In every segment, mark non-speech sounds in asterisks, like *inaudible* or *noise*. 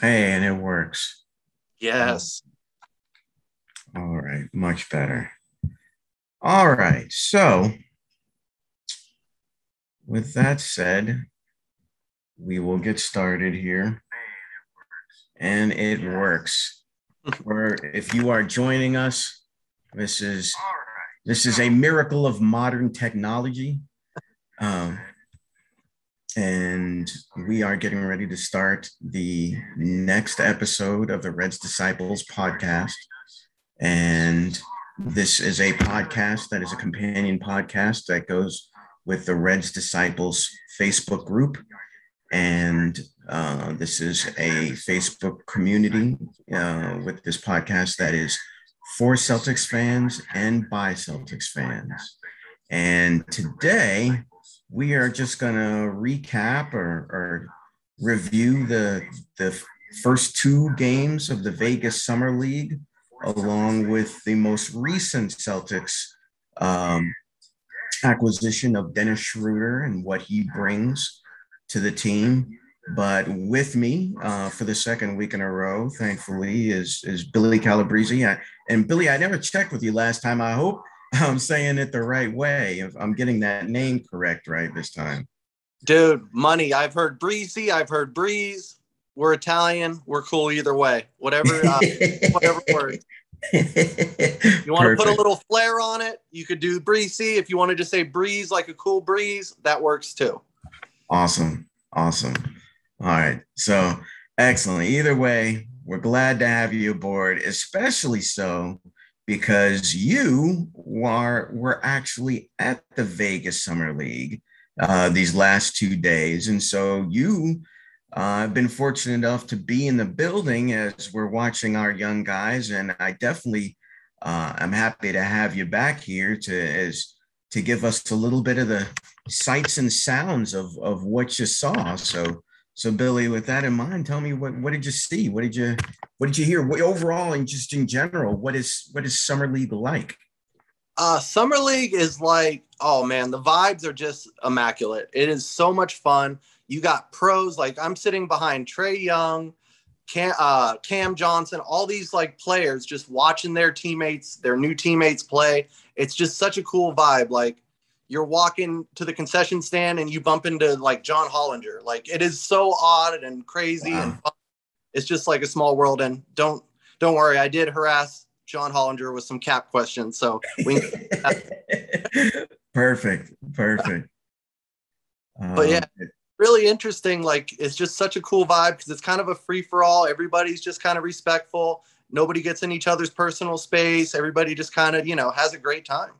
Hey, and it works. Yes. All right, much better. All right, so with that said, we will get started here. And it works. Or if you are joining us, this is this is a miracle of modern technology. Um, and we are getting ready to start the next episode of the Reds Disciples podcast. And this is a podcast that is a companion podcast that goes with the Reds Disciples Facebook group. And uh, this is a Facebook community uh, with this podcast that is for Celtics fans and by Celtics fans. And today we are just going to recap or, or review the, the first two games of the Vegas Summer League, along with the most recent Celtics um, acquisition of Dennis Schroeder and what he brings to the team. But with me uh, for the second week in a row, thankfully, is is Billy Calabrese. I, and Billy, I never checked with you last time. I hope *laughs* I'm saying it the right way. If I'm getting that name correct right this time. Dude, money. I've heard breezy. I've heard breeze. We're Italian. We're cool either way. Whatever, uh, *laughs* whatever works. You want to put a little flair on it? You could do breezy. If you wanted to say breeze like a cool breeze, that works too. Awesome. Awesome. All right. So excellent. Either way, we're glad to have you aboard, especially so because you were, were actually at the Vegas Summer League uh, these last two days. And so you uh, have been fortunate enough to be in the building as we're watching our young guys. And I definitely, uh, I'm happy to have you back here to, as, to give us a little bit of the sights and sounds of, of what you saw. So so Billy, with that in mind, tell me what what did you see? What did you what did you hear? What, overall and just in general, what is what is summer league like? Uh, summer league is like, oh man, the vibes are just immaculate. It is so much fun. You got pros like I'm sitting behind Trae Young, Cam, uh, Cam Johnson, all these like players just watching their teammates, their new teammates play. It's just such a cool vibe. Like you're walking to the concession stand and you bump into like John Hollinger. Like it is so odd and crazy wow. and fun. it's just like a small world. And don't don't worry, I did harass John Hollinger with some cap questions. So we *laughs* perfect, perfect. *laughs* but yeah, um, really interesting. Like it's just such a cool vibe because it's kind of a free for all. Everybody's just kind of respectful. Nobody gets in each other's personal space. Everybody just kind of, you know, has a great time.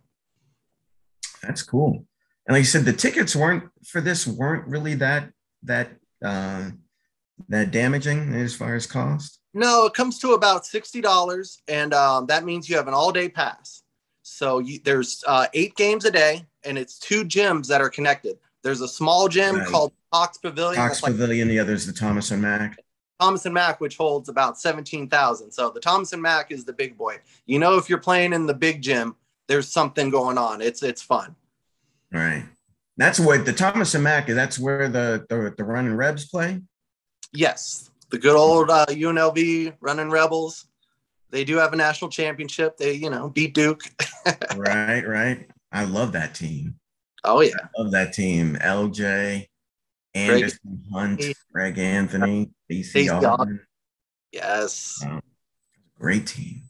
That's cool. And like you said, the tickets weren't for this weren't really that that uh, that damaging as far as cost. No, it comes to about sixty dollars, and um, that means you have an all day pass. So you, there's uh, eight games a day, and it's two gyms that are connected. There's a small gym right. called Cox Pavilion. Cox Pavilion. Like, the other is the Thomas and Mack. Thomas and Mack, which holds about seventeen thousand. So the Thomas and Mack is the big boy. You know, if you're playing in the big gym, there's something going on. It's it's fun. Right. That's what the Thomas and Mack. That's where the the, the running Rebs play. Yes, the good old uh, UNLV running Rebels. They do have a national championship. They you know beat Duke. *laughs* right, right. I love that team. Oh yeah, I love that team. LJ, Anderson, Greg, Hunt, Greg Anthony, BC Yes, great team.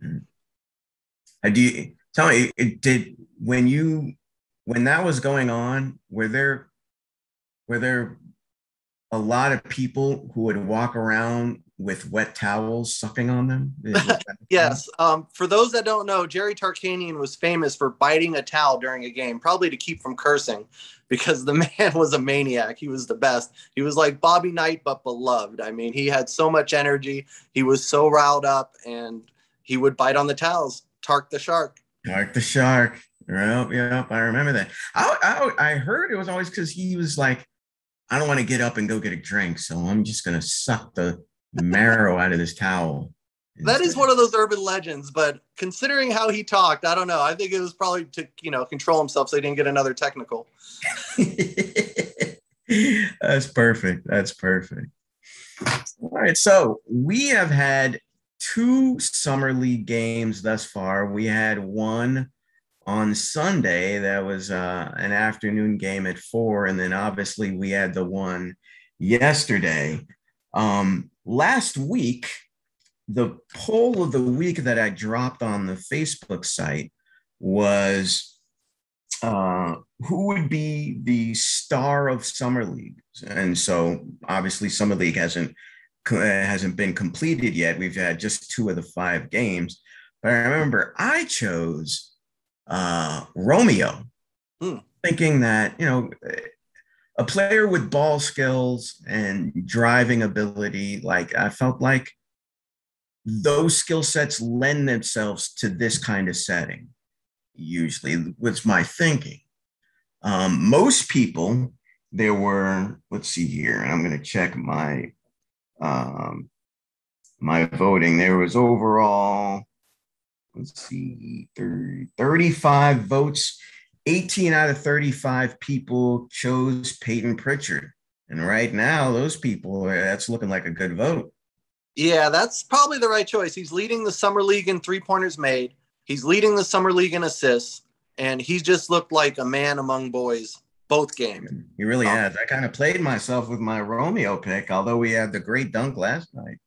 Hmm. Do you tell me? It, did when you when that was going on, were there were there a lot of people who would walk around with wet towels sucking on them? *laughs* yes. Um, for those that don't know, Jerry Tarkanian was famous for biting a towel during a game, probably to keep from cursing, because the *laughs* man was a maniac. He was the best. He was like Bobby Knight, but beloved. I mean, he had so much energy. He was so riled up, and he would bite on the towels. Tark the shark. Tark the shark. Yep, yep. I remember that. I, I, I heard it was always because he was like, I don't want to get up and go get a drink, so I'm just gonna suck the marrow out of this towel. That is one of those urban legends, but considering how he talked, I don't know. I think it was probably to you know control himself so he didn't get another technical. *laughs* That's perfect. That's perfect. All right, so we have had two summer league games thus far. We had one on Sunday that was uh, an afternoon game at four, and then obviously we had the one yesterday. Um, last week, the poll of the week that I dropped on the Facebook site was uh, who would be the star of summer league, and so obviously summer league hasn't hasn't been completed yet. We've had just two of the five games, but I remember I chose uh, Romeo, hmm. thinking that you know a player with ball skills and driving ability, like I felt like those skill sets lend themselves to this kind of setting. Usually, was my thinking. Um, most people, there were. Let's see here, and I'm going to check my um, my voting. There was overall let's see, 30, 35 votes. 18 out of 35 people chose Payton Pritchard. And right now, those people, that's looking like a good vote. Yeah, that's probably the right choice. He's leading the summer league in three pointers made. He's leading the summer league in assists, and he's just looked like a man among boys both games. He really um, has. I kind of played myself with my Romeo pick, although we had the great dunk last night.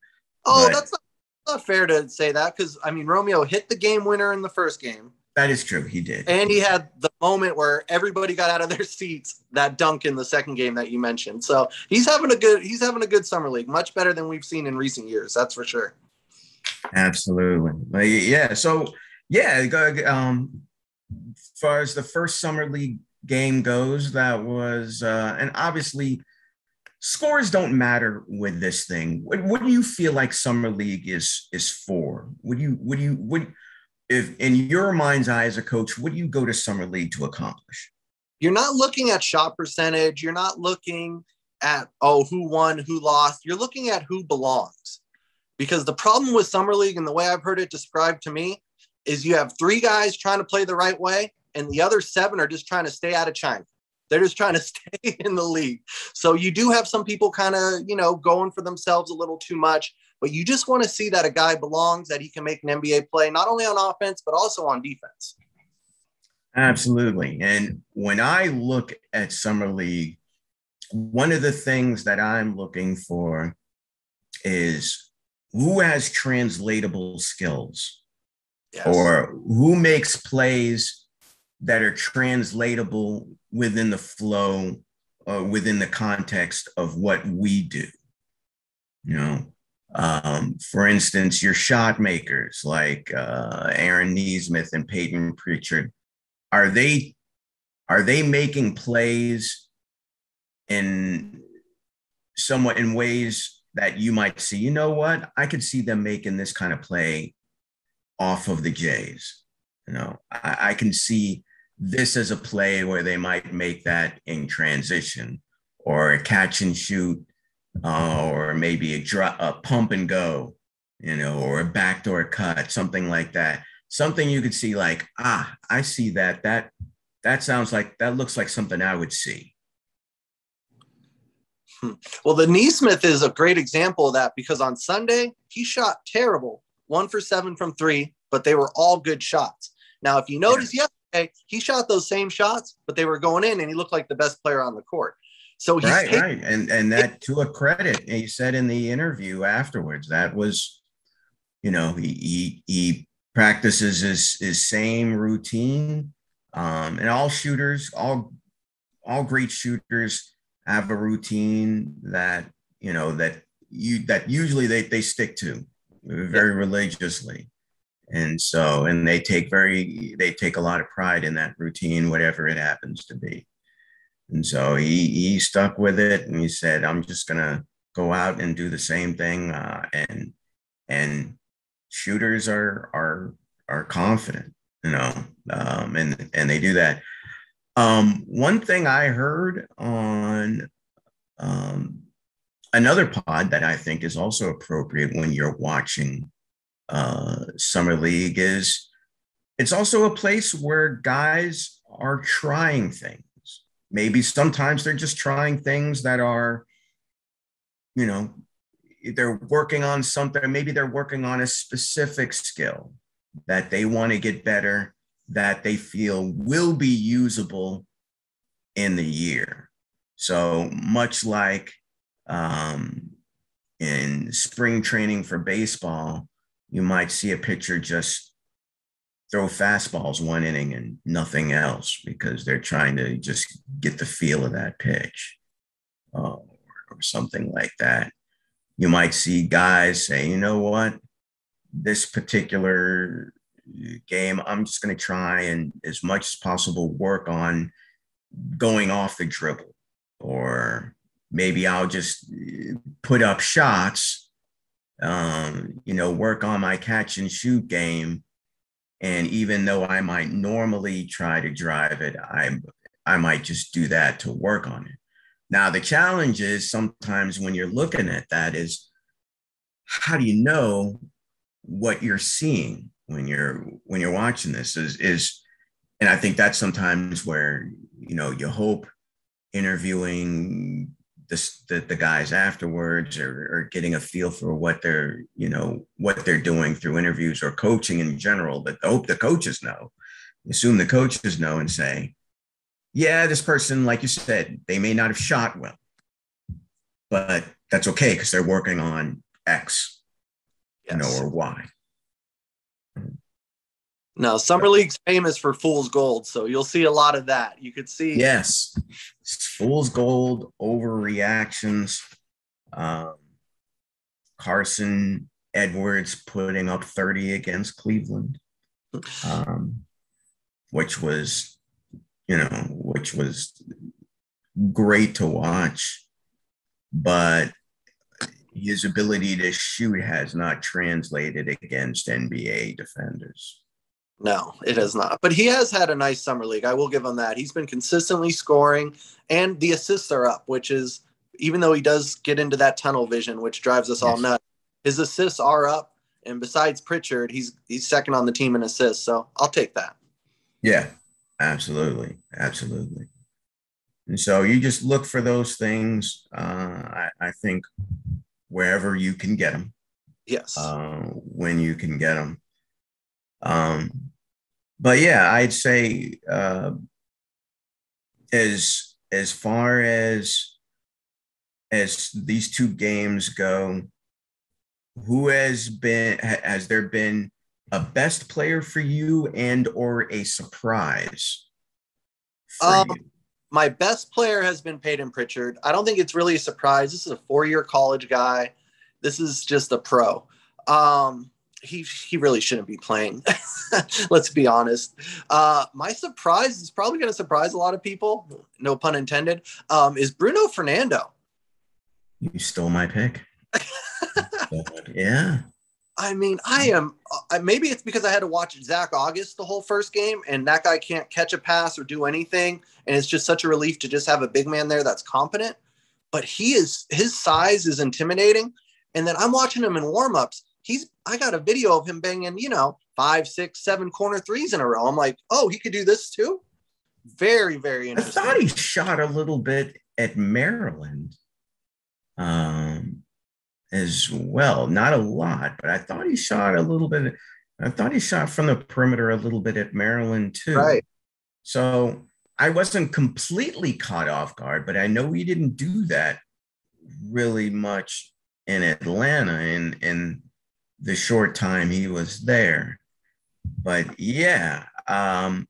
Oh, but, that's not not fair to say that because I mean Romeo hit the game winner in the first game. That is true. He did. And he had the moment where everybody got out of their *laughs* seats, that dunk in the second game that you mentioned. So he's having a good he's having a good summer league, much better than we've seen in recent years, that's for sure. Absolutely. Yeah. So yeah, um as far as the first summer league game goes, that was uh and obviously scores don't matter with this thing. What, what do you feel like summer league is is for? Would you would you would if in your mind's eye as a coach, what do you go to summer league to accomplish? You're not looking at shot percentage. You're not looking at oh who won, who lost. You're looking at who belongs. Because the problem with summer league and the way I've heard it described to me is you have three guys trying to play the right way and the other seven are just trying to stay out of China. They're just trying to *laughs* stay in the league. So you do have some people kind of, you know, going for themselves a little too much, but you just want to see that a guy belongs, that he can make an NBA play, not only on offense, but also on defense. Absolutely. And when I look at Summer League, one of the things that I'm looking for is who has translatable skills yes. or who makes plays that are translatable within the flow, uh, within the context of what we do. You know, um, for instance, your shot makers like uh, Aaron Nesmith and Payton Pritchard, are they are they making plays in somewhat in ways that you might see? You know what? I could see them making this kind of play off of the Jays. You know, I, I can see this is a play where they might make that in transition or a catch and shoot uh, or maybe a, drop, a pump and go, you know, or a backdoor cut, something like that. Something you could see like, ah, I see that. That that sounds like that looks like something I would see. Hmm. Well, the Nesmith is a great example of that because on Sunday he shot terrible, one for seven from three, but they were all good shots. Now, if you notice, yeah he shot those same shots, but they were going in, and he looked like the best player on the court. So he's right, taking, right, and and that to a credit, he said in the interview afterwards that was, you know, he he, he practices his his same routine, um, and all shooters, all all great shooters have a routine that you know that you that usually they they stick to very religiously and so and they take very they take a lot of pride in that routine whatever it happens to be. And so he he stuck with it and he said i'm just gonna go out and do the same thing uh, and and shooters are are are confident you know um, and and they do that. Um, one thing i heard on um, another pod that i think is also appropriate when you're watching uh, summer league is it's also a place where guys are trying things. Maybe sometimes they're just trying things that are, you know, they're working on something. Maybe they're working on a specific skill that they want to get better, that they feel will be usable in the year. So much like um, in spring training for baseball, you might see a pitcher just throw fastballs one inning and nothing else because they're trying to just get the feel of that pitch uh, or something like that. You might see guys say, you know what, this particular game, I'm just going to try and as much as possible work on going off the dribble or maybe I'll just put up shots, um, you know, work on my catch and shoot game. And even though I might normally try to drive it, I I might just do that to work on it. Now the challenge is sometimes when you're looking at that is how do you know what you're seeing when you're when you're watching this is is and I think that's sometimes where you know you hope interviewing this, the, the guys afterwards or, or getting a feel for what they're you know what they're doing through interviews or coaching in general but I hope the coaches know assume the coaches know and say yeah this person like you said they may not have shot well but that's okay because they're working on x yes. you know or y no, Summer League's famous for fool's gold, so you'll see a lot of that. You could see yes, fool's gold overreactions. Um, Carson Edwards putting up 30 against Cleveland, um, which was, you know, which was great to watch, but his ability to shoot has not translated against NBA defenders. No, it has not. But he has had a nice summer league. I will give him that. He's been consistently scoring, and the assists are up, which is even though he does get into that tunnel vision, which drives us yes. all nuts. His assists are up, and besides Pritchard, he's he's second on the team in assists. So I'll take that. Yeah, absolutely, absolutely. And so you just look for those things. Uh, I, I think wherever you can get them. Yes. Uh, when you can get them. Um, but yeah, I'd say uh, as as far as as these two games go, who has been has there been a best player for you and or a surprise? Um, my best player has been Payton Pritchard. I don't think it's really a surprise. This is a four-year college guy. This is just a pro. Um, he he really shouldn't be playing. *laughs* Let's be honest. Uh, my surprise is probably going to surprise a lot of people. No pun intended. Um, is Bruno Fernando? You stole my pick. *laughs* yeah. I mean, I am. Uh, maybe it's because I had to watch Zach August the whole first game, and that guy can't catch a pass or do anything, and it's just such a relief to just have a big man there that's competent. But he is his size is intimidating, and then I'm watching him in warmups he's I got a video of him banging, you know, five, six, seven corner threes in a row. I'm like, oh, he could do this too. Very, very interesting. I thought he shot a little bit at Maryland um, as well. Not a lot, but I thought he shot a little bit. I thought he shot from the perimeter a little bit at Maryland too. Right. So I wasn't completely caught off guard, but I know he didn't do that really much in Atlanta. And and the short time he was there. But yeah, um,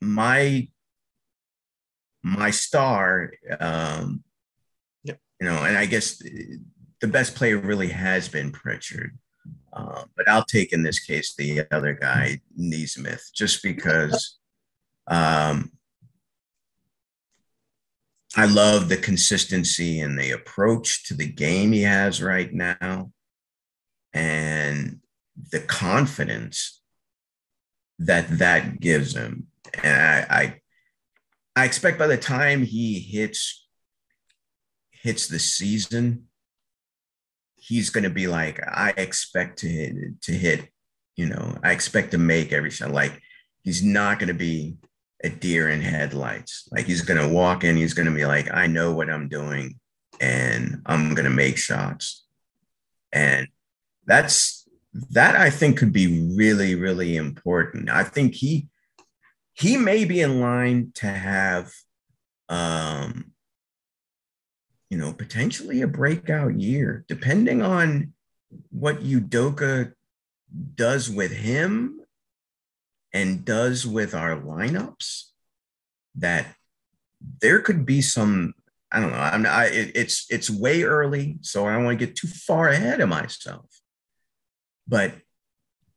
my my star, um, yep. you know, and I guess the best player really has been Pritchard. Uh, but I'll take in this case the other guy, Nesmith, just because um, I love the consistency and the approach to the game he has right now and the confidence that that gives him. And I, I, I expect by the time he hits hits the season, he's going to be like, I expect to hit, to hit, you know, I expect to make every shot. Like he's not going to be a deer in headlights. Like he's going to walk in, he's going to be like, I know what I'm doing and I'm going to make shots And that's that I think could be really, really important. I think he he may be in line to have um you know potentially a breakout year, depending on what Udoka does with him and does with our lineups, that there could be some I don't know. I'm I, it's it's way early, so I don't want to get too far ahead of myself. But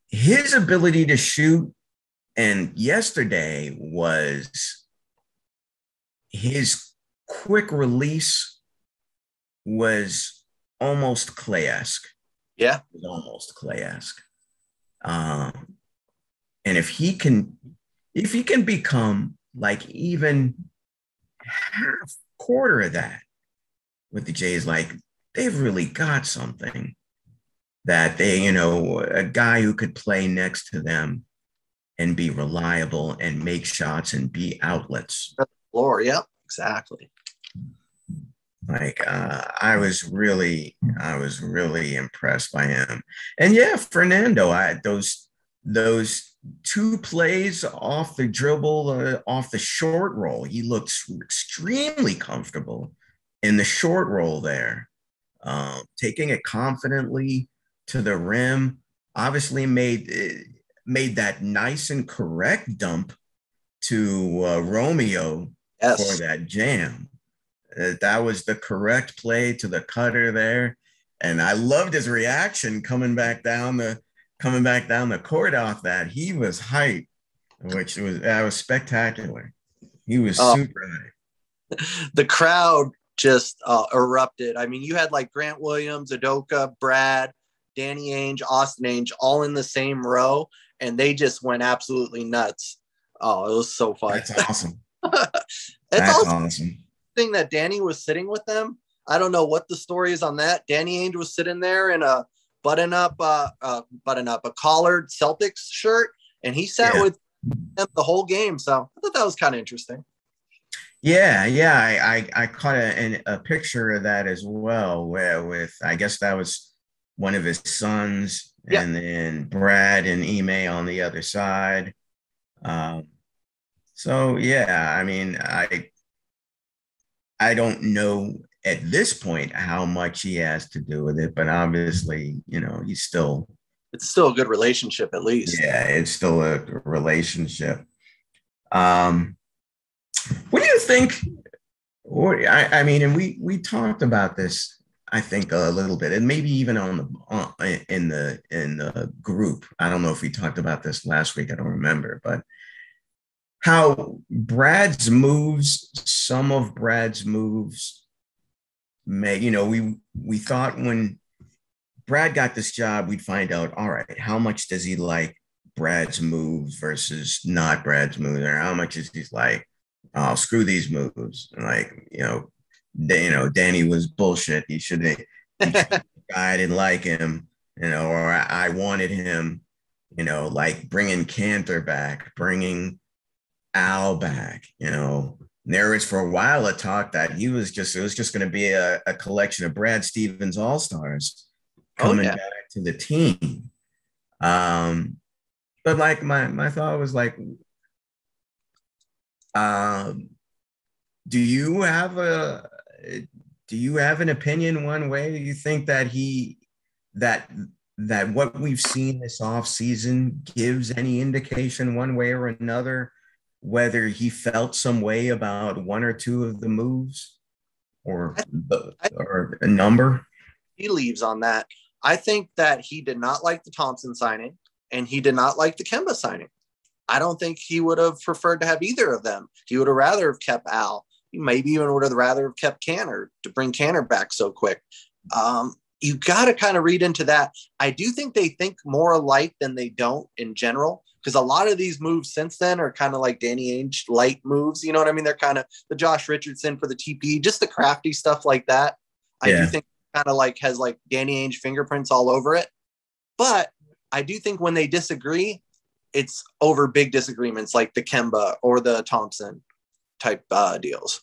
his ability to shoot, and yesterday was his quick release was almost Klay-esque. Yeah, almost Klay-esque. Um, and if he can, if he can become like even half quarter of that with the Jays, like they've really got something that they, you know, a guy who could play next to them and be reliable and make shots and be outlets. Floor, yep, exactly. Like uh, I was really, I was really impressed by him. And yeah, Fernando, I those those two plays off the dribble, uh, off the short roll. He looks extremely comfortable in the short roll there, um, taking it confidently to the rim. Obviously, made uh, made that nice and correct dump to uh, Romeo yes. for that jam. Uh, that was the correct play to the cutter there, and I loved his reaction coming back down the coming back down the court off that, he was hype, which was that was spectacular. He was oh. super hype. *laughs* The crowd just uh, erupted. I mean, you had like Grant Williams, Udoka, Brad, Danny Ainge, Austin Ainge, all in the same row, and they just went absolutely nuts. Oh, it was so fun. That's awesome. it's *laughs* That's awesome. Thing that Danny was sitting with them. I don't know what the story is on that. Danny Ainge was sitting there in a button up, uh, uh, button up a collared Celtics shirt, and he sat yeah. with them the whole game. So I thought that was kind of interesting. Yeah, yeah, I I, I caught a, a picture of that as well, where with I guess that was one of his sons, yeah. and then Brad and Ime on the other side. Um, so yeah, I mean, I I don't know at this point how much he has to do with it, but obviously, you know, he's still it's still a good relationship at least. Yeah, it's still a relationship. Um what do you think? Or I, I mean, and we we talked about this, I think, a little bit, and maybe even on the in the in the group. I don't know if we talked about this last week. I don't remember, but how Brad's moves, some of Brad's moves may, you know, we we thought when Brad got this job, we'd find out, all right, how much does he like Brad's moves versus not Brad's moves, or how much is he like, oh, screw these moves. Like, you know, you know, Danny was bullshit. He should *laughs* have I didn't like him, you know, or I, I wanted him, you know, like bringing Kanter back, bringing Al back, you know, there was for a while a talk that he was just it was just going to be a, a, collection of Brad Stevens All Stars oh, coming oh, yeah. back to the team. Um, but like my my thought was like, um, do you have a do you have an opinion one way? Do you think that he that that what we've seen this off season gives any indication one way or another whether he felt some way about one or two of the moves or the, or a number? He leaves on that. I think that he did not like the Thompson signing and he did not like the Kemba signing. I don't think he would have preferred to have either of them. He would have rather have kept Al. Maybe even would have rather have kept Kanter to bring Kanter back so quick. Um, you got to kind of read into that. I do think they think more alike than they don't in general because a lot of these moves since then are kind of like Danny Ainge light moves. You know what I mean? They're kind of the Josh Richardson for the TP, just the crafty stuff like that. Yeah. I do think kind of like has like Danny Ainge fingerprints all over it. But I do think when they disagree, it's over big disagreements like the Kemba or the Thompson type uh, deals.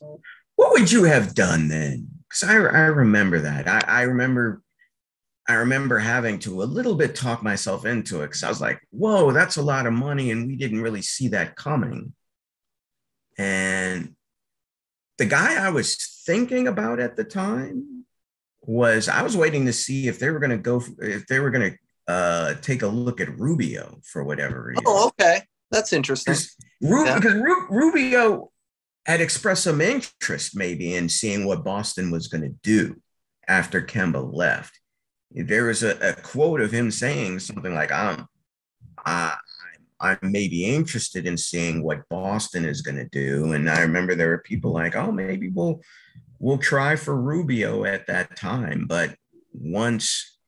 What would you have done then? Because I, I remember that. I, I remember I remember having to a little bit talk myself into it because I was like, whoa, that's a lot of money. And we didn't really see that coming. And the guy I was thinking about at the time was I was waiting to see if they were going to go, if they were going to uh, take a look at Rubio for whatever reason. Oh, okay. That's interesting. Ru- yeah. Because Ru- Rubio had expressed some interest maybe in seeing what Boston was going to do after Kemba left. There was a, a, quote of him saying something like, "I'm, I, I may be interested in seeing what Boston is going to do." And I remember there were people like, "Oh, maybe we'll we'll try for Rubio at that time." But once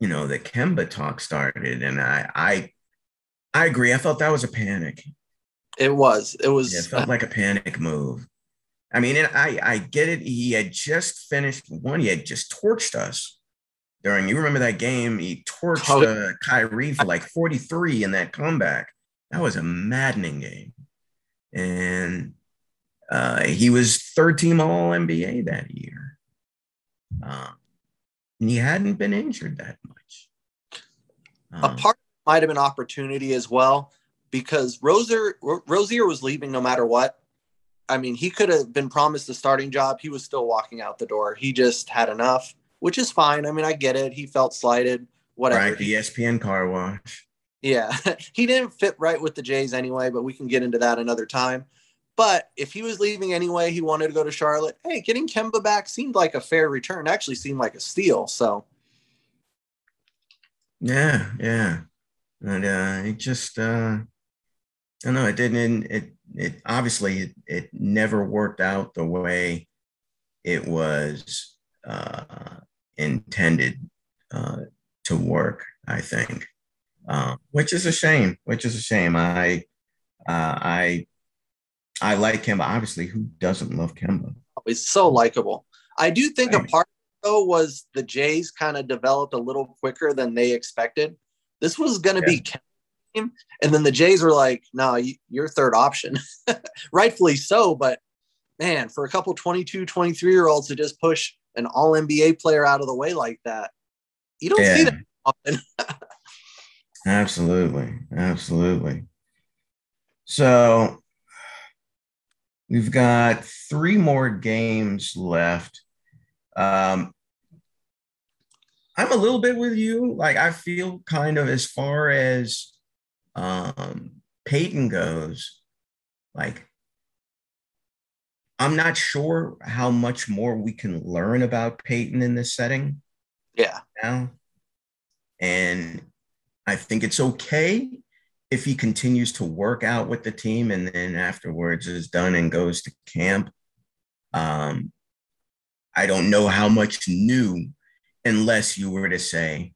you know the Kemba talk started, and I, I, I agree. I felt that was a panic. It was. It was. It felt like a panic move. I mean, and I I get it. He had just finished one. He had just torched us during you remember that game he torched oh. uh, Kyrie for like 43 in that comeback. That was a maddening game. And uh, he was third team all NBA that year. Um, and he hadn't been injured that much. Um, a part might have been opportunity as well because Rozier, Rozier was leaving no matter what. I mean, he could have been promised a starting job. He was still walking out the door. He just had enough which is fine. I mean, I get it. He felt slighted, whatever. Right, the ESPN car wash. Yeah, *laughs* he didn't fit right with the Jays anyway, but we can get into that another time. But if he was leaving anyway, he wanted to go to Charlotte. Hey, getting Kemba back seemed like a fair return. Actually, seemed like a steal. So, yeah, yeah, and uh, it just, uh, I don't know, it didn't. It it obviously it, it never worked out the way it was uh, intended uh, to work. I think, uh, which is a shame. Which is a shame. I uh, I I like Kemba. Obviously, who doesn't love Kemba? He's so likable. I do think right. a part though was the Jays kind of developed a little quicker than they expected. This was going to yeah. be and then the Jays were like, "No, you, you're third option." *laughs* Rightfully so, but man, for a couple 22, 23 year olds to just push an all NBA player out of the way like that. You don't yeah. see that often. *laughs* absolutely. Absolutely. So we've got three more games left. Um, I'm a little bit with you. Like I feel kind of as far as um, Payton goes, like I'm not sure how much more we can learn about Payton in this setting. Yeah. Now. And I think it's okay if he continues to work out with the team and then afterwards is done and goes to camp. Um, I don't know how much new unless you were to say,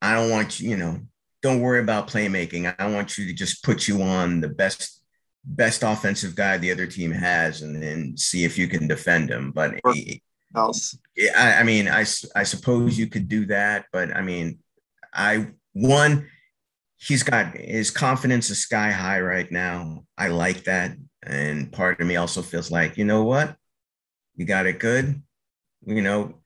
I don't want you, you know, don't worry about playmaking. I want you to just put you on the best best offensive guy the other team has and then see if you can defend him. But else. I, I mean, I, I suppose you could do that, but I mean, I one, he's got his confidence is sky high right now. I like that. And part of me also feels like, you know what? You got it good. You know,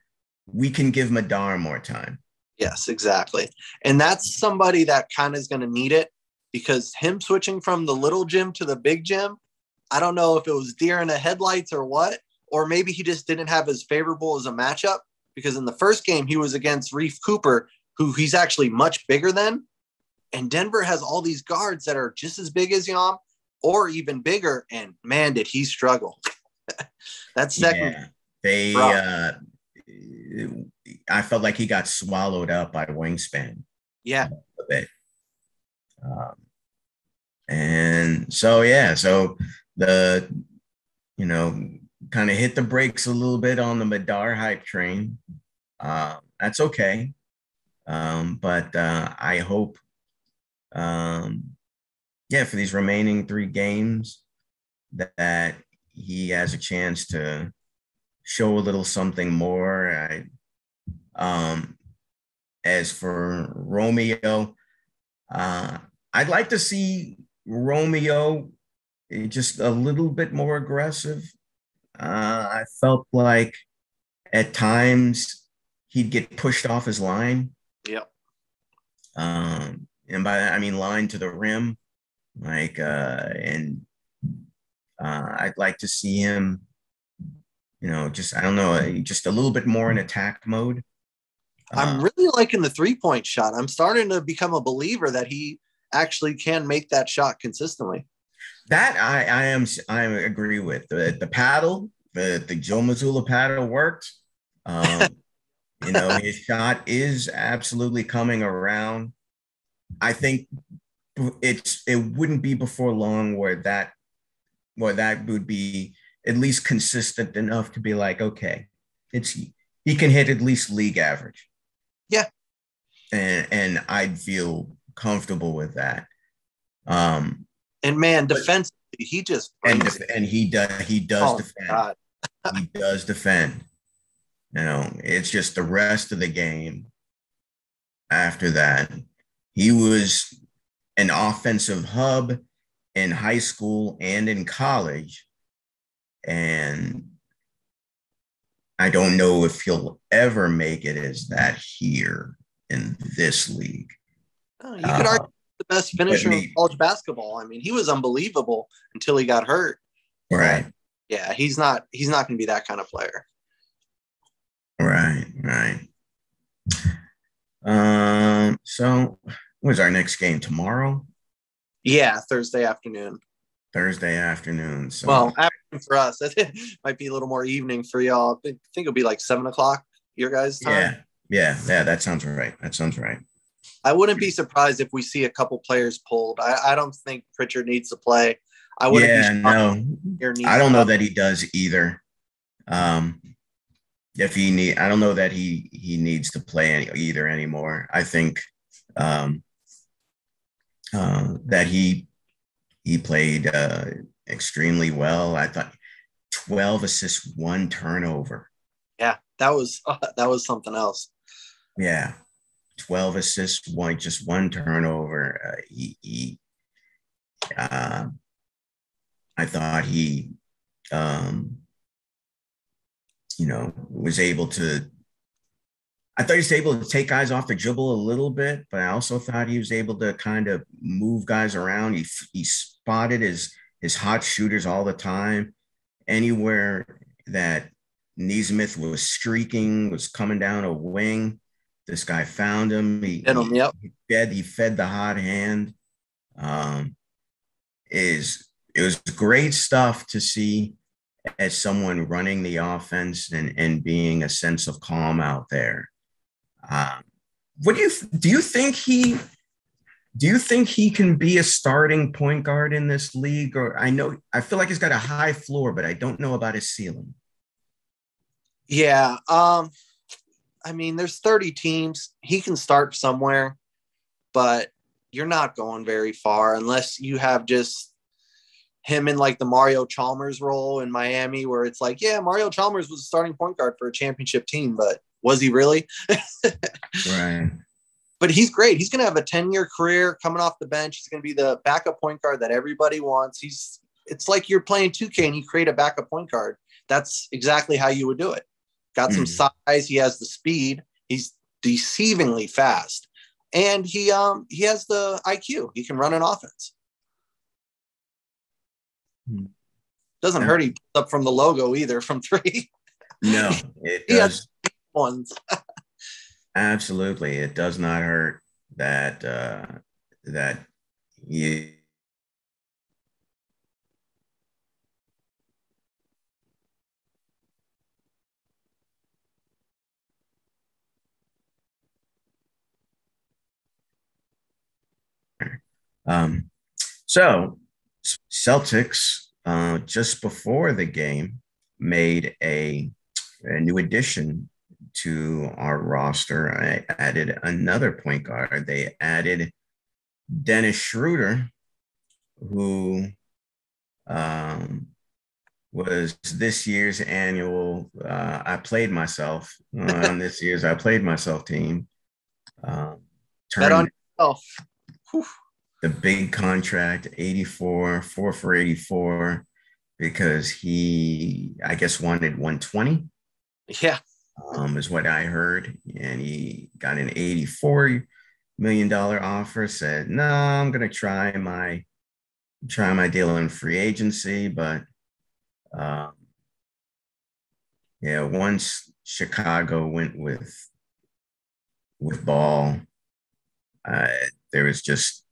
we can give Madar more time. Yes, exactly. And that's somebody that kind of is going to need it because him switching from the little gym to the big gym, I don't know if it was deer in the headlights or what, or maybe he just didn't have as favorable as a matchup because in the first game he was against Reef Cooper, who he's actually much bigger than. And Denver has all these guards that are just as big as Yam or even bigger. And man, did he struggle. *laughs* that second. Yeah, they, uh, I felt like he got swallowed up by wingspan. Yeah. A bit. Um, and so, yeah, so the, you know, kind of hit the brakes a little bit on the Madar hype train. Uh, that's okay. Um, but uh, I hope, um, yeah, for these remaining three games, that, that he has a chance to show a little something more. I, um, as for Romeo, uh, I'd like to see Romeo just a little bit more aggressive. Uh, I felt like at times he'd get pushed off his line. Yep. Um, and by that I mean line to the rim, like uh, and uh, I'd like to see him, you know, just I don't know, just a little bit more in attack mode. I'm Uh, really liking the three point shot. I'm starting to become a believer that he actually can make that shot consistently. that I I am I agree with the the paddle the the Joe Mazzulla paddle worked. Um, you know *laughs* his shot is absolutely coming around. I think it's it wouldn't be before long where that where that would be at least consistent enough to be like okay it's he can hit at least league average. Yeah. and and I'd feel comfortable with that. Um, And man, defensively, he just and def- and he does he does Oh, defend. *laughs* He does defend. You know, it's just the rest of the game. After that, he was an offensive hub in high school and in college, and I don't know if he'll ever make it as that here in this league. Oh, you could argue Uh, the best finisher in college basketball. I mean, he was unbelievable until he got hurt. right, Yeah, he's not he's not going to be that kind of player. right, right. Um, so when's our next game? Tomorrow? Yeah, Thursday afternoon. Thursday afternoon. So Well, *laughs* for us, *laughs* it might be a little more evening for y'all. I think it'll be like seven o'clock your guys' time. yeah, yeah, yeah. That sounds right. That sounds right. I wouldn't be surprised if we see a couple players pulled. I, I don't think Pritchard needs to play. I wouldn't Yeah, be no, if Pierre needs I don't know that he does either. Um, if he need, I don't know that he he needs to play any, either anymore. I think um, uh, that he he played uh, extremely well. I thought twelve assists, one turnover. Yeah, that was *laughs* that was something else. Yeah, twelve assists, one just one turnover. Uh, he, he uh, I thought he, um, you know, was able to. I thought he was able to take guys off the dribble a little bit, but I also thought he was able to kind of move guys around. He he spotted his his hot shooters all the time. Anywhere that Nesmith was streaking, was coming down a wing, this guy found him. He, Hit him, yep. he fed he fed the hot hand. Um, is it was great stuff to see as someone running the offense and and being a sense of calm out there. Um, what do you do? You think he? Do you think he can be a starting point guard in this league? Or I know I feel like he's got a high floor, but I don't know about his ceiling. Yeah. Um, I mean, there's 30 teams. He can start somewhere, but you're not going very far unless you have just him in like the Mario Chalmers role in Miami, where it's like, yeah, Mario Chalmers was a starting point guard for a championship team, but was he really? *laughs* Right. But he's great. He's going to have a 10 year career coming off the bench. He's going to be the backup point guard that everybody wants. He's, it's like you're playing 2K and you create a backup point guard. That's exactly how you would do it. Got some size. He has the speed. He's deceivingly fast. And he um he has the IQ. He can run an offense. Hmm. Doesn't Yeah. hurt he up from the logo either from three No, *laughs* it He does has- ones. *laughs* absolutely. It does not hurt that uh, that you. Um, so Celtics uh, just before the game made a, a new addition to our roster. I added another point guard. They added Dennis Schroeder, who um, was this year's annual. Uh, I played myself uh, on *laughs* this year's I played myself team. Um, Bet on yourself. Whew. the big contract 84 4 for 84 because he i guess wanted 120 Yeah. Um, is what I heard. And he got an $84 million offer, said, no, I'm going to try my, try my deal in free agency. But um, yeah, once Chicago went with, with ball, uh, there was just,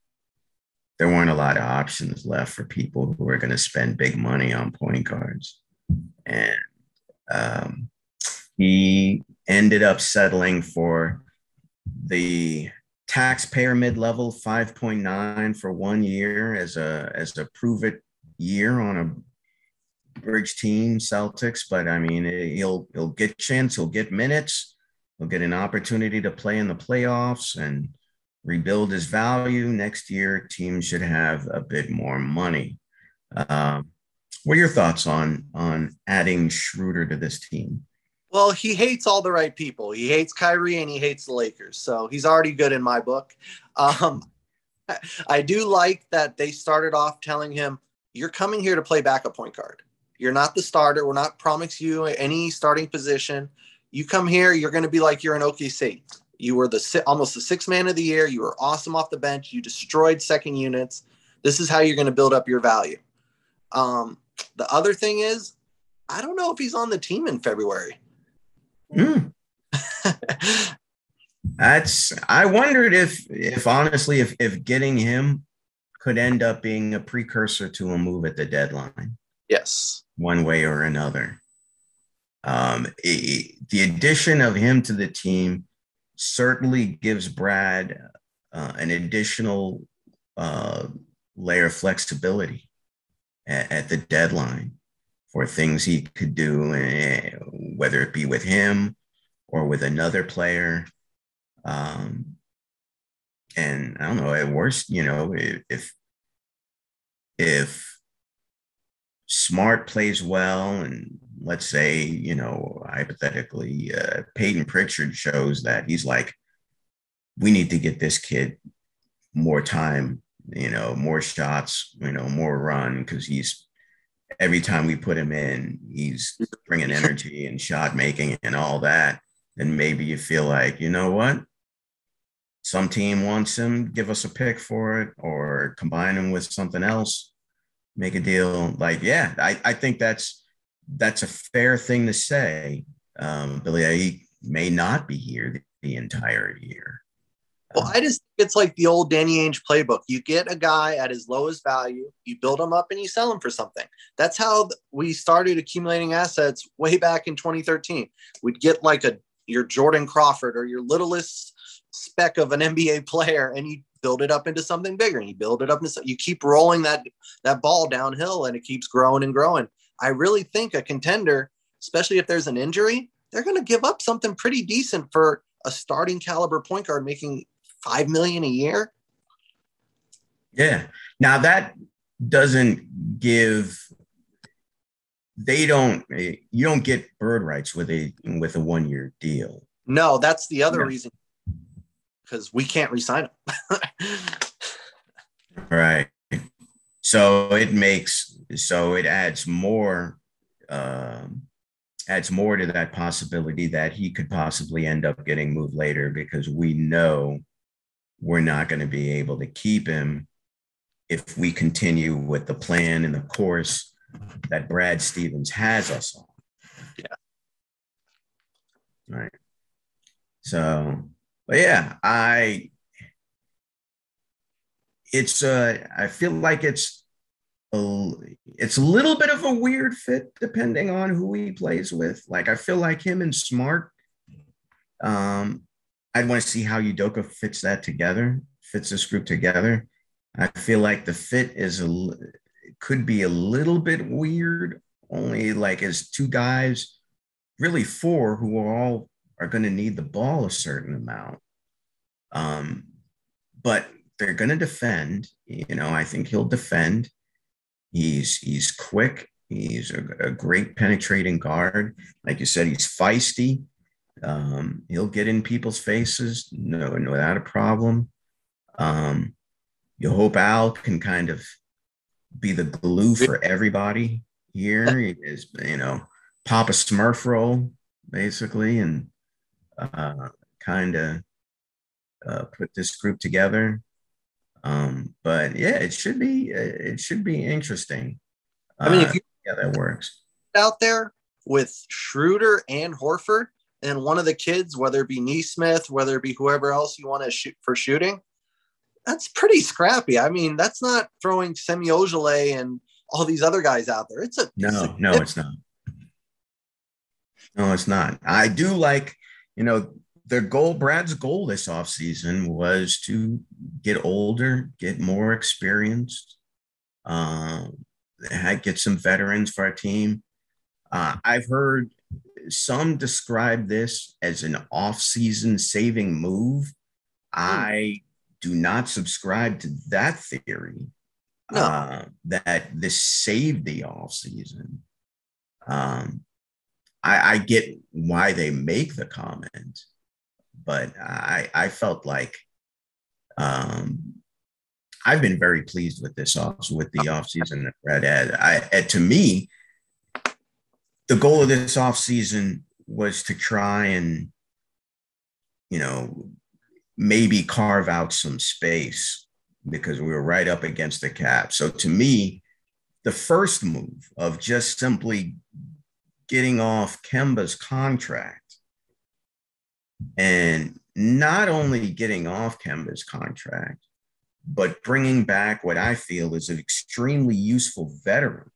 there weren't a lot of options left for people who were going to spend big money on point guards. And um, he ended up settling for the taxpayer mid-level 5.9 for one year as a as a prove it year on a bridge team celtics. But i mean he'll he'll get chance he'll get minutes he'll get an opportunity to play in the playoffs and rebuild his value. Next year teams should have a bit more money. Um, what are your thoughts on on adding schroeder to this team well, he hates all the right people. He hates Kyrie and he hates the Lakers. So he's already good in my book. Um, I do like that they started off telling him, You're coming here to play backup point guard. You're not the starter. We're not promising you any starting position. You come here, you're going to be like you're an OKC. You were the almost the sixth man of the year. You were awesome off the bench. You destroyed second units. This is how you're going to build up your value. Um, the other thing is, I don't know if he's on the team in February. Mm. That's I wondered if if honestly if if getting him could end up being a precursor to a move at the deadline. Yes. One way or another. Um, it, the addition of him to the team certainly gives Brad uh, an additional uh, layer of flexibility at, at the deadline for things he could do, eh, whether it be with him or with another player. Um, and I don't know, at worst, you know, if if Smart plays well, and let's say, you know, hypothetically, uh, Payton Pritchard shows that he's like, we need to get this kid more time, you know, more shots, you know, more run because he's every time we put him in, he's bringing energy and shot making and all that. And maybe you feel like, you know what? Some team wants him, give us a pick for it, or combine him with something else, make a deal. Like, yeah, I, I think that's that's a fair thing to say. Um, Billy, he may not be here the, the entire year. Well, I just think it's like the old Danny Ainge playbook. You get a guy at his lowest value, you build him up, and you sell him for something. That's how we started accumulating assets way back in 2013. We'd get like a your Jordan Crawford or your littlest speck of an NBA player, and you build it up into something bigger. And you build it up into you keep rolling that that ball downhill, and it keeps growing and growing. I really think a contender, especially if there's an injury, they're going to give up something pretty decent for a starting caliber point guard making five million a year. Yeah. Now that doesn't give they don't you don't get bird rights with a with a one year deal. No, that's the other yeah. reason because we can't resign them. *laughs* right. So it makes so it adds more um, adds more to that possibility that he could possibly end up getting moved later because we know we're not going to be able to keep him if we continue with the plan and the course that Brad Stevens has us on. Yeah. Right. So, but yeah, I it's uh I feel like it's a, it's a little bit of a weird fit depending on who he plays with. Like I feel like him and Smart um I'd want to see how Udoka fits that together, fits this group together. I feel like the fit is a could be a little bit weird, only like as two guys, really four who are all are going to need the ball a certain amount. Um, but they're going to defend. You know, I think he'll defend. He's he's quick. He's a, a great penetrating guard. Like you said, he's feisty. Um, he'll get in people's faces, no, without a problem. Um, you hope Al can kind of be the glue for everybody here. He is, you know, Papa Smurf role, basically, and uh, kind of uh, put this group together. Um, but yeah, it should be it should be interesting. I mean, if uh, yeah, that works out there with Schroeder and Horford, and one of the kids, whether it be Nesmith, whether it be whoever else you want to shoot for shooting, that's pretty scrappy. I mean, that's not throwing Semi Ojeleye and all these other guys out there. It's a no, it's a, no, it's not. No, it's not. I do like, you know, their goal, Brad's goal this offseason was to get older, get more experienced, uh, get some veterans for our team. Uh, I've heard some describe this as an off-season saving move. Hmm. I do not subscribe to that theory. No. Uh, that this saved the offseason. Um, I, I get why they make the comment, but I I felt like um, I've been very pleased with this off with the offseason that Brad had. I to me, the goal of this offseason was to try and, you know, maybe carve out some space because we were right up against the cap. So to me, the first move of just simply getting off Kemba's contract and not only getting off Kemba's contract, but bringing back what I feel is an extremely useful veteran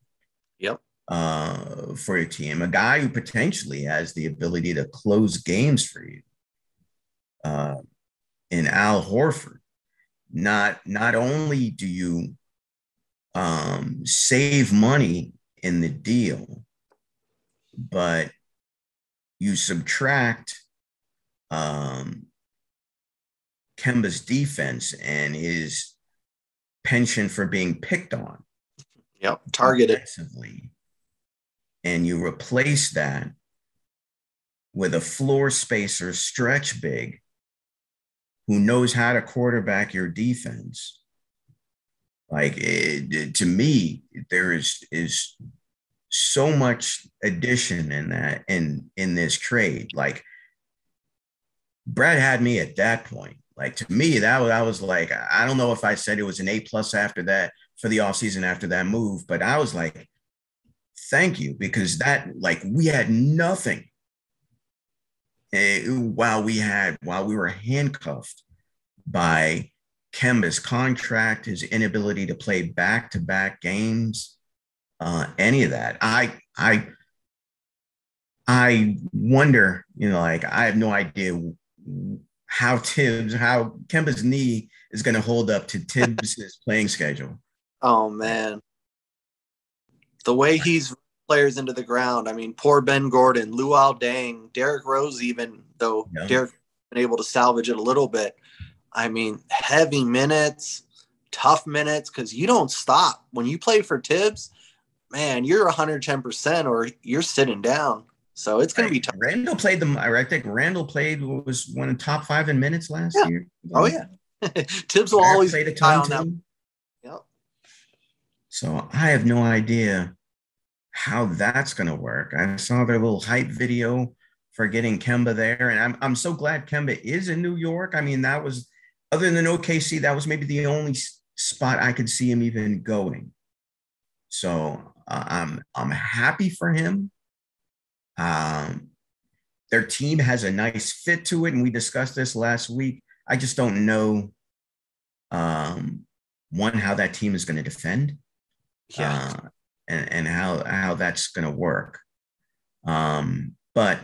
uh, for your team, a guy who potentially has the ability to close games for you. Uh, in Al Horford, not not only do you um, save money in the deal, but you subtract um, Kemba's defense and his pension for being picked on. Yep, targeted and you replace that with a floor spacer stretch big who knows how to quarterback your defense. Like it, to me there is is so much addition in that in in this trade. Like brad had me at that point. Like to me that was i was like i don't know if i said it was an a plus after that for the offseason after that move but i was like thank you because that like we had nothing while we had while we were handcuffed by Kemba's contract, his inability to play back to back games, uh, any of that. I I I wonder, you know, like I have no idea how Thibs, how Kemba's knee is going to hold up to Thibs' *laughs* playing schedule. Oh man, the way he's players into the ground. I mean, poor Ben Gordon, Luol Deng, Derrick Rose, even though yeah. Derrick been able to salvage it a little bit. I mean, heavy minutes, tough minutes, because you don't stop. When you play for Thibs, man, you're 110% or you're sitting down. So it's going to be tough. Randle played the, I think Randle played, was one of top five in minutes last yeah. year. Oh, yeah. *laughs* Thibs will always play the time. that. So I have no idea how that's going to work. I saw their little hype video for getting Kemba there, and I'm I'm so glad Kemba is in New York. I mean, that was other than OKC, that was maybe the only spot I could see him even going. So uh, I'm I'm happy for him. Um, their team has a nice fit to it, and we discussed this last week. I just don't know um, one how that team is going to defend. Yeah. Uh, and, and how, how that's going to work. Um, but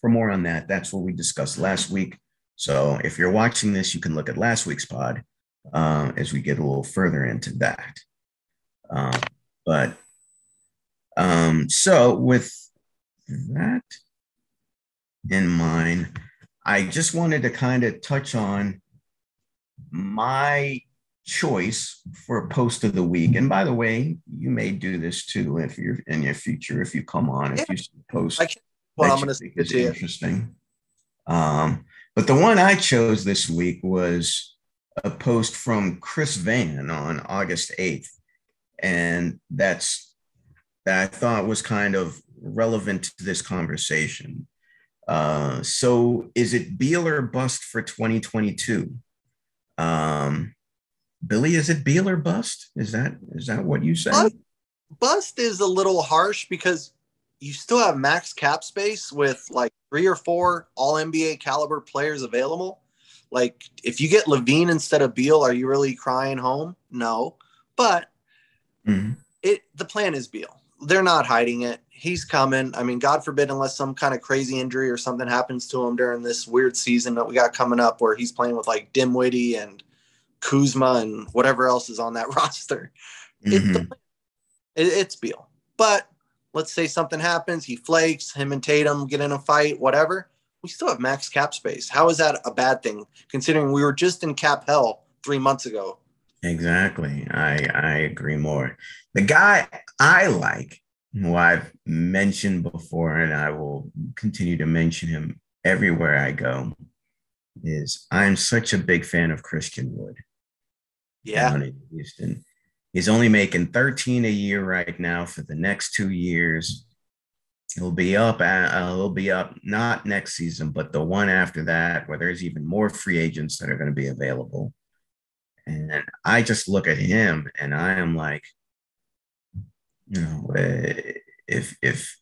for more on that, that's what we discussed last week. So if you're watching this, you can look at last week's pod uh, as we get a little further into that. Uh, but um, so with that in mind, I just wanted to kind of touch on my choice for a post of the week. And by the way, you may do this too if you're in your future, if you come on, if you post. Well, I'm going to it's interesting. Um, but the one I chose this week was a post from Chris Van on August 8th. And that's that I thought was kind of relevant to this conversation. Uh, so is it Beal or bust for 2022? Um, Billy, is it Beal or bust? Is that is that what you say? Bust, bust is a little harsh because you still have max cap space with like three or four all NBA caliber players available. Like if you get LaVine instead of Beal, are you really crying home? No. But mm-hmm. it the plan is Beal. They're not hiding it. He's coming. I mean, God forbid, unless some kind of crazy injury or something happens to him during this weird season that we got coming up where he's playing with like Dinwiddie and Kuzma and whatever else is on that *laughs* roster. Mm-hmm. It, it, it's Beal. But let's say something happens, he flakes, him and Tatum get in a fight, whatever. We still have max cap space. How is that a bad thing considering we were just in cap hell three months ago? Exactly. I I agree more. The guy I like, who I've mentioned before, and I will continue to mention him everywhere I go, is I'm such a big fan of Christian Wood. Yeah. Down in Houston. He's only making 13 a year right now for the next two years. He'll be up. Uh, he'll be up not next season, but the one after that, where there's even more free agents that are going to be available. And I just look at him and I am like, you know, if if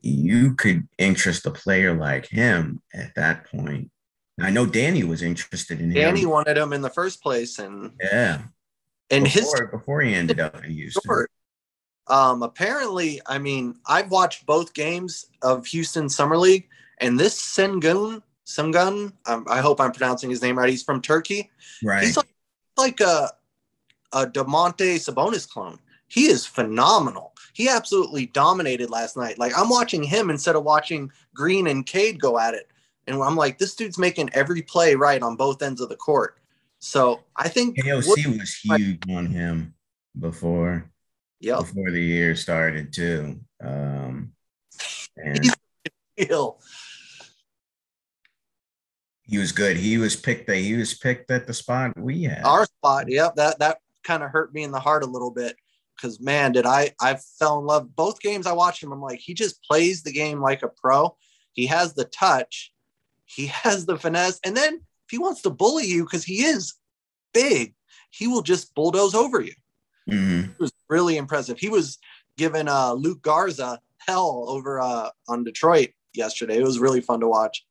you could interest a player like him at that point, I know Danny was interested in Danny him. Danny wanted him in the first place, and yeah, and before, his before he ended up in Houston. Short. Um, apparently, I mean, I've watched both games of Houston Summer League, and this Sengun Sengun, um, I hope I'm pronouncing his name right. He's from Turkey. Right. He's like, like a a Domantas Sabonis clone. He is phenomenal. He absolutely dominated last night. Like I'm watching him instead of watching Green and Cade go at it. And I'm like, this dude's making every play right on both ends of the court. So I think KOC was huge on him before. Yeah. Before the year started too. Um, and he was good. He was picked. That He was picked at the spot we had. Our spot. Yep. That that kind of hurt me in the heart a little bit because man, did I I fell in love. Both games I watched him. I'm like, he just plays the game like a pro. He has the touch. He has the finesse, and then if he wants to bully you because he is big, he will just bulldoze over you. Mm-hmm. It was really impressive. He was giving uh, Luka Garza hell over uh, on Detroit yesterday. It was really fun to watch.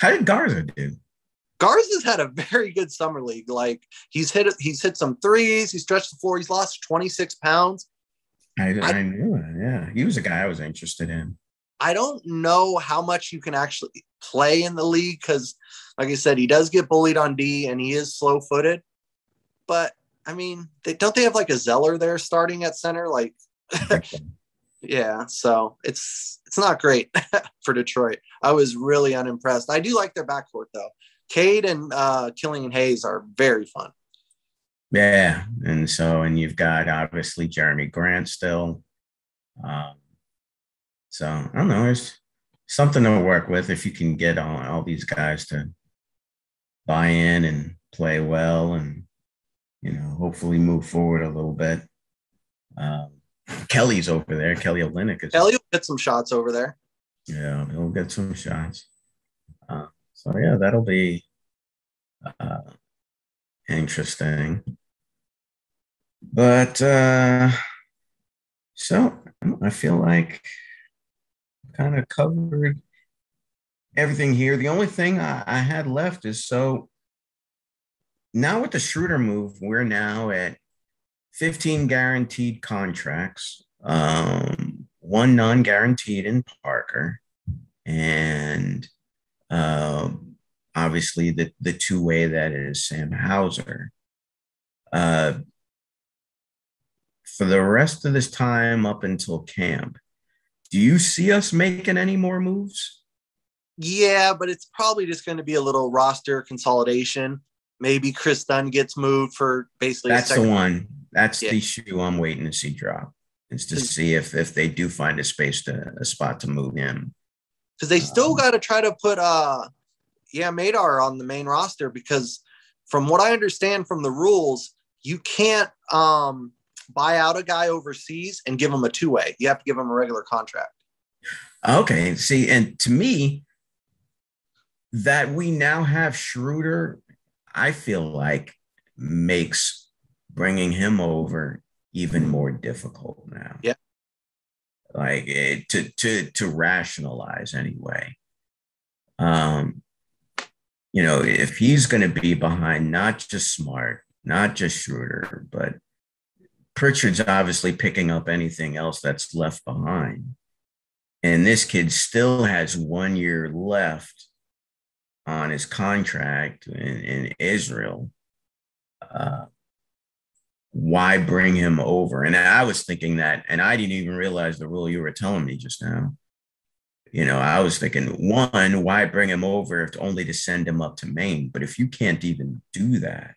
How did Garza do? Garza's had a very good summer league. Like he's hit he's hit some threes. He stretched the floor. He's lost 26 pounds. I, I, I knew it. Yeah, he was a guy I was interested in. I don't know how much you can actually play in the league because, like I said, he does get bullied on D and he is slow footed. But I mean, they, don't they have like a Zeller there starting at center? Like, *laughs* yeah. So it's it's not great *laughs* for Detroit. I was really unimpressed. I do like their backcourt though. Cade and uh, Killian Hayes are very fun. Yeah, and so and you've got obviously Jerami Grant still. Um, so I don't know. It's something to work with if you can get all, all these guys to buy in and play well and you know hopefully move forward a little bit. Um, Kelly's over there. Kelly Olynyk is. Kelly will get some shots over there. Yeah, he'll get some shots. Uh, so yeah, that'll be uh, interesting. But uh, so I feel like kind of covered everything here. The only thing I, I had left is so now with the Schroeder move, we're now at 15 guaranteed contracts, um, one non guaranteed in Parker, and uh, obviously the, the two way that is Sam Hauser. Uh, for the rest of this time up until camp, do you see us making any more moves? Yeah, but it's probably just going to be a little roster consolidation. Maybe Kris Dunn gets moved for basically. That's the one. That's yeah. the shoe I'm waiting to see drop. Is to see if if they do find a space to a spot to move him. Because they still um, got to try to put uh yeah Madar on the main roster because from what I understand from the rules, you can't um buy out a guy overseas and give him a two way. You have to give him a regular contract. Okay. See, and to me, that we now have Schroeder, I feel like makes bringing him over even more difficult now. Yeah. Like it, to to to rationalize anyway. Um, you know, if he's going to be behind not just Smart, not just Schroeder, but Pritchard's obviously picking up anything else that's left behind. And this kid still has one year left on his contract in, in Israel. Uh, why bring him over? And I was thinking that, and I didn't even realize the rule you were telling me just now. You know, I was thinking, one, why bring him over if only to send him up to Maine? But if you can't even do that,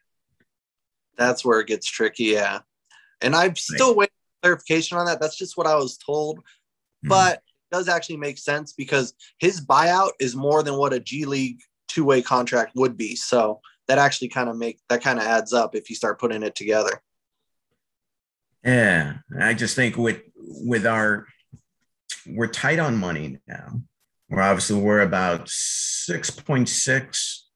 that's where it gets tricky. Yeah. And I'm still right. waiting for clarification on that. That's just what I was told. Mm-hmm. But it does actually make sense because his buyout is more than what a G League two way contract would be. So that actually kind of make that kind of adds up if you start putting it together. Yeah, I just think with with our we're tight on money now. We're obviously we're about six point six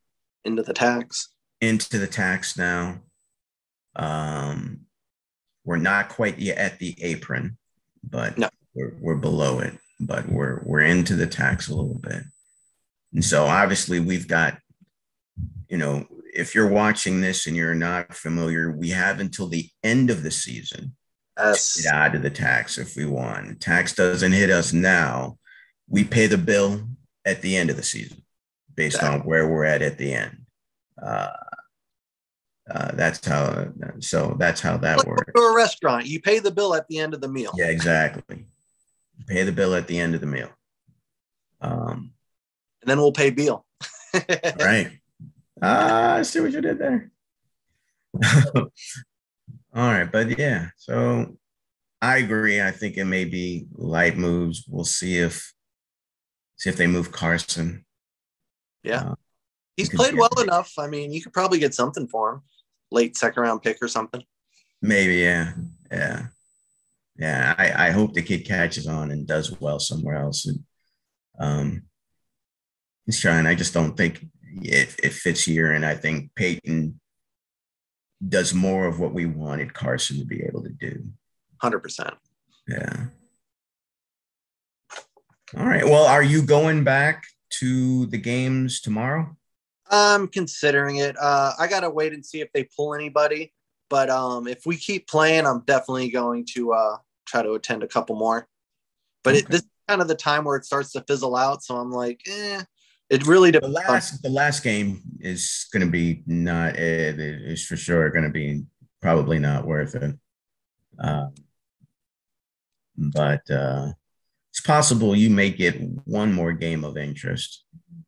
into the tax into the tax now. Um, we're not quite yet at the apron, but no. we're, we're below it. But we're we're into the tax a little bit, and so obviously we've got, you know, if you're watching this and you're not familiar, we have until the end of the season yes. get out of the tax if we want. tax doesn't hit us now. We pay the bill at the end of the season based exactly. on where we're at at the end. Uh, uh, that's how. So that's how that like works. To a restaurant, you pay the bill at the end of the meal. Yeah, exactly. pay the bill at the end of the meal. Um, and then we'll pay bill. *laughs* right. Ah, I see what you did there. *laughs* All right, but yeah, so I agree. I think it may be light moves. We'll see if see if they move Carson. Yeah, uh, he's played well enough. I mean, you could probably get something for him, late second round pick or something. Maybe, yeah, yeah, yeah. I, I hope the kid catches on and does well somewhere else. And, um, he's trying. I just don't think it, it fits here, and I think Payton does more of what we wanted Carson to be able to do. 100%. Yeah. All right. Well, are you going back to the games tomorrow? I'm considering it. Uh, I got to wait and see if they pull anybody. But um, if we keep playing, I'm definitely going to uh, try to attend a couple more. But okay. it, this is kind of the time where it starts to fizzle out. So I'm like, eh, it really depends. The last, the last game is going to be not. It is for sure going to be probably not worth it. Um, but uh, it's possible you may get one more game of interest.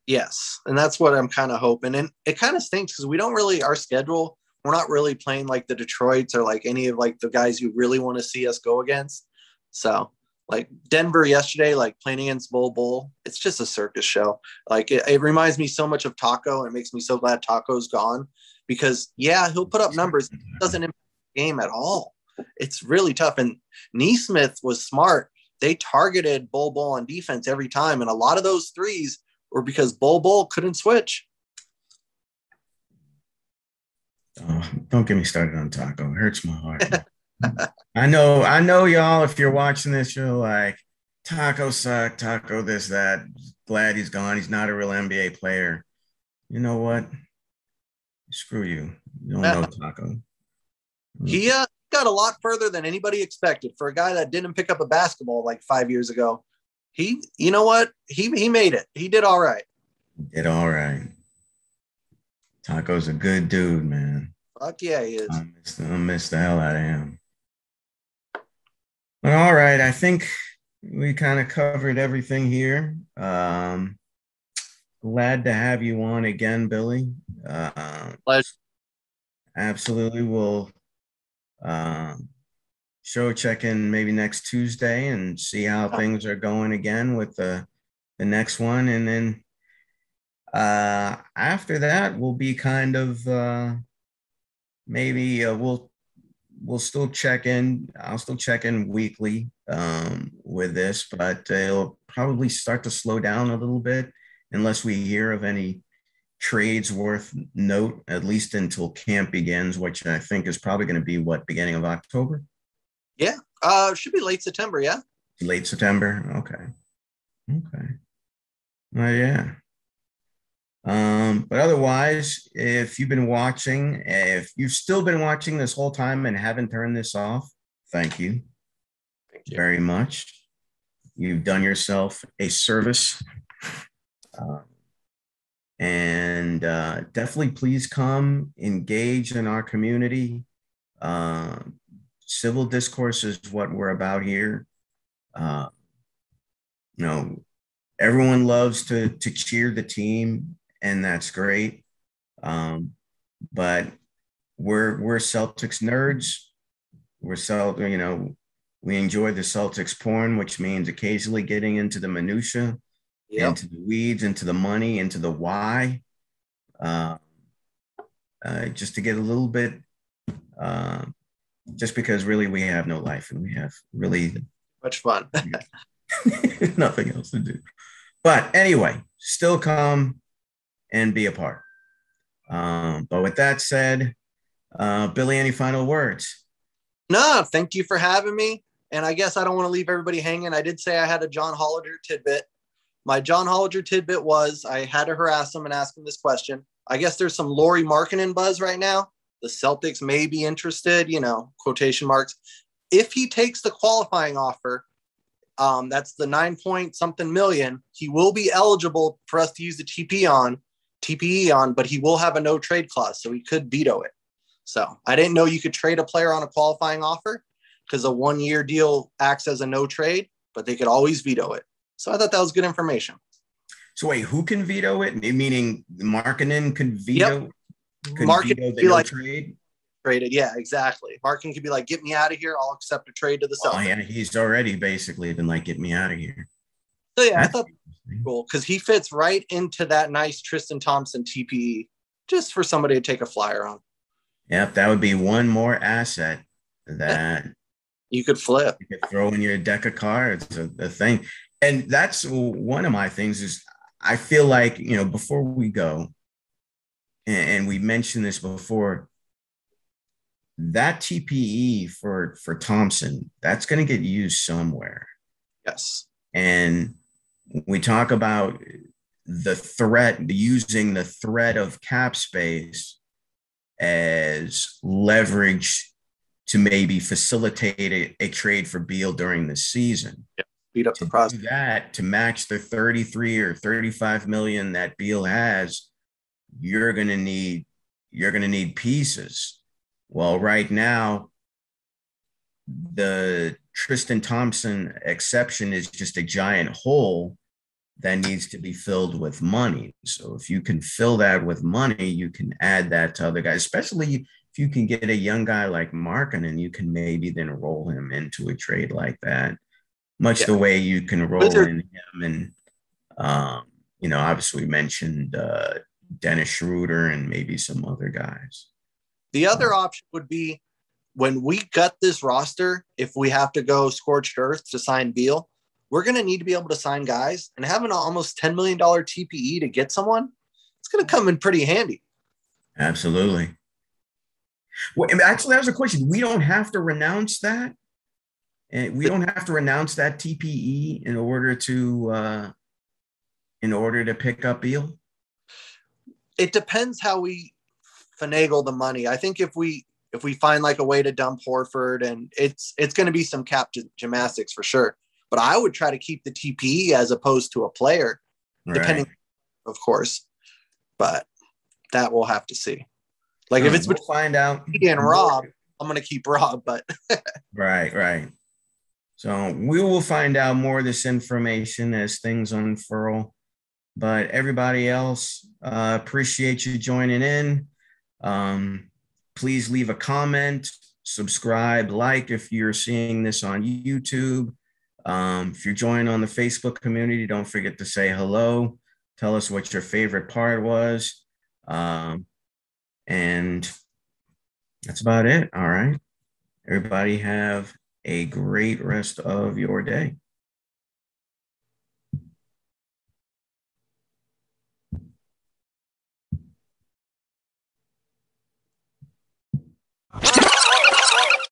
Yes, and that's what I'm kind of hoping. And it kind of stinks because we don't really our schedule. We're not really playing like the Detroits or like any of like the guys you really want to see us go against. So like Denver yesterday, like playing against Bol Bol, it's just a circus show. Like it, it, reminds me so much of Tacko, and it makes me so glad Tacko's gone because yeah, he'll put up numbers, doesn't impact the game at all. It's really tough. And Nesmith was smart. They targeted Bol Bol on defense every time, and a lot of those threes were because Bol Bol couldn't switch. Oh, don't get me started on Tacko. It hurts my heart. *laughs* I know, I know, y'all. If you're watching this, you're like, Tacko suck, Tacko this, that. Glad he's gone. He's not a real NBA player. You know what? Screw you. You don't know *laughs* Tacko. He uh, got a lot further than anybody expected for a guy that didn't pick up a basketball like five years ago. He, you know what? He he made it. He did all right. Did all right. Tacko's a good dude, man. Fuck yeah, he is. I miss, I miss the hell out of him. but All right, I think we kind of covered everything here. Um, glad to have you on again, Billy. Uh, Pleasure. Absolutely, we'll uh, show check in maybe next Tuesday and see how things are going again with the the next one, and then uh, after that, we'll be kind of uh, maybe uh, we'll we'll still check in. I'll still check in weekly um, with this, but it'll probably start to slow down a little bit unless we hear of any trades worth note, at least until camp begins, which I think is probably going to be what beginning of October. Yeah, uh, should be late September. Yeah, late September. Okay, okay. Oh yeah. Um, but otherwise, if you've been watching, if you've still been watching this whole time and haven't turned this off, thank you, thank you. very much. You've done yourself a service. Uh, and uh, definitely please come engage in our community. Uh, civil discourse is what we're about here. Uh, you know, everyone loves to to cheer the team and that's great. Um, but we're we're Celtics nerds. We're Celt, you know, we enjoy the Celtics porn, which means occasionally getting into the minutia, yep. into the weeds, into the money, into the why, uh, uh, just to get a little bit. Uh, just because really we have no life and we have really much fun, *laughs* nothing else to do. But anyway, still come and be a part. Um, but with that said, uh, Billy, any final words? No, thank you for having me. And I guess I don't want to leave everybody hanging. I did say I had a John Hollinger tidbit. My John Hollinger tidbit was I had to harass him and ask him this question. I guess there's some Lauri Markkanen buzz right now. The Celtics may be interested, you know, quotation marks. If he takes the qualifying offer, um, that's the nine point something million, he will be eligible for us to use the TP on TPE on, but he will have a no trade clause, so he could veto it. So I didn't know you could trade a player on a qualifying offer because a one year deal acts as a no trade, but they could always veto it. So I thought that was good information. So wait, who can veto it? Meaning Markkanen can veto, yep. Could Markin veto the no like, trade? Traded, yeah, exactly. Markin could be like, "Get me out of here. I'll accept a trade to the Celtics." Oh yeah, he's already basically been like, "Get me out of here." So yeah, That's I thought cool because he fits right into that nice Tristan Thompson TPE just for somebody to take a flyer on. Yep, that would be one more asset that you could flip. You could throw in your deck of cards, a thing. And that's one of my things is I feel like, you know, before we go, and, we mentioned this before, that TPE for for Thompson, that's going to get used somewhere. Yes. And we talk about the threat, using the threat of cap space as leverage to maybe facilitate a, a trade for Beal during the season. Yeah, speed up to the process. that to match the 33 or 35 million that Beal has, you're gonna need you're gonna need pieces. Well, right now, the Tristan Thompson exception is just a giant hole that needs to be filled with money. So if you can fill that with money, you can add that to other guys, especially if you can get a young guy like Markin and you can maybe then roll him into a trade like that, much yeah. the way you can roll in him. And, um, you know, obviously we mentioned uh, Dennis Schroeder and maybe some other guys. The other option would be when we cut this roster, if we have to go scorched earth to sign Beal, we're going to need to be able to sign guys and having an almost $10 million TPE to get someone, it's going to come in pretty handy. Absolutely. Well, actually, that was a question. We don't have to renounce that. And we don't have to renounce that TPE in order to uh, in order to pick up Beal. It depends how we finagle the money. I think if we if we find like a way to dump Horford and it's it's going to be some cap gymnastics for sure. But I would try to keep the TPE as opposed to a player, depending, of course. But that we'll have to see. Like if it's we'll find out and Rob, I'm gonna keep Rob, but *laughs* right, right. So we will find out more of this information as things unfurl. But everybody else, uh, appreciate you joining in. Um, please leave a comment, subscribe, like if you're seeing this on YouTube. Um, if you're joining on the Facebook community, don't forget to say hello. Tell us what your favorite part was. Um, and that's about it. All right. Everybody have a great rest of your day.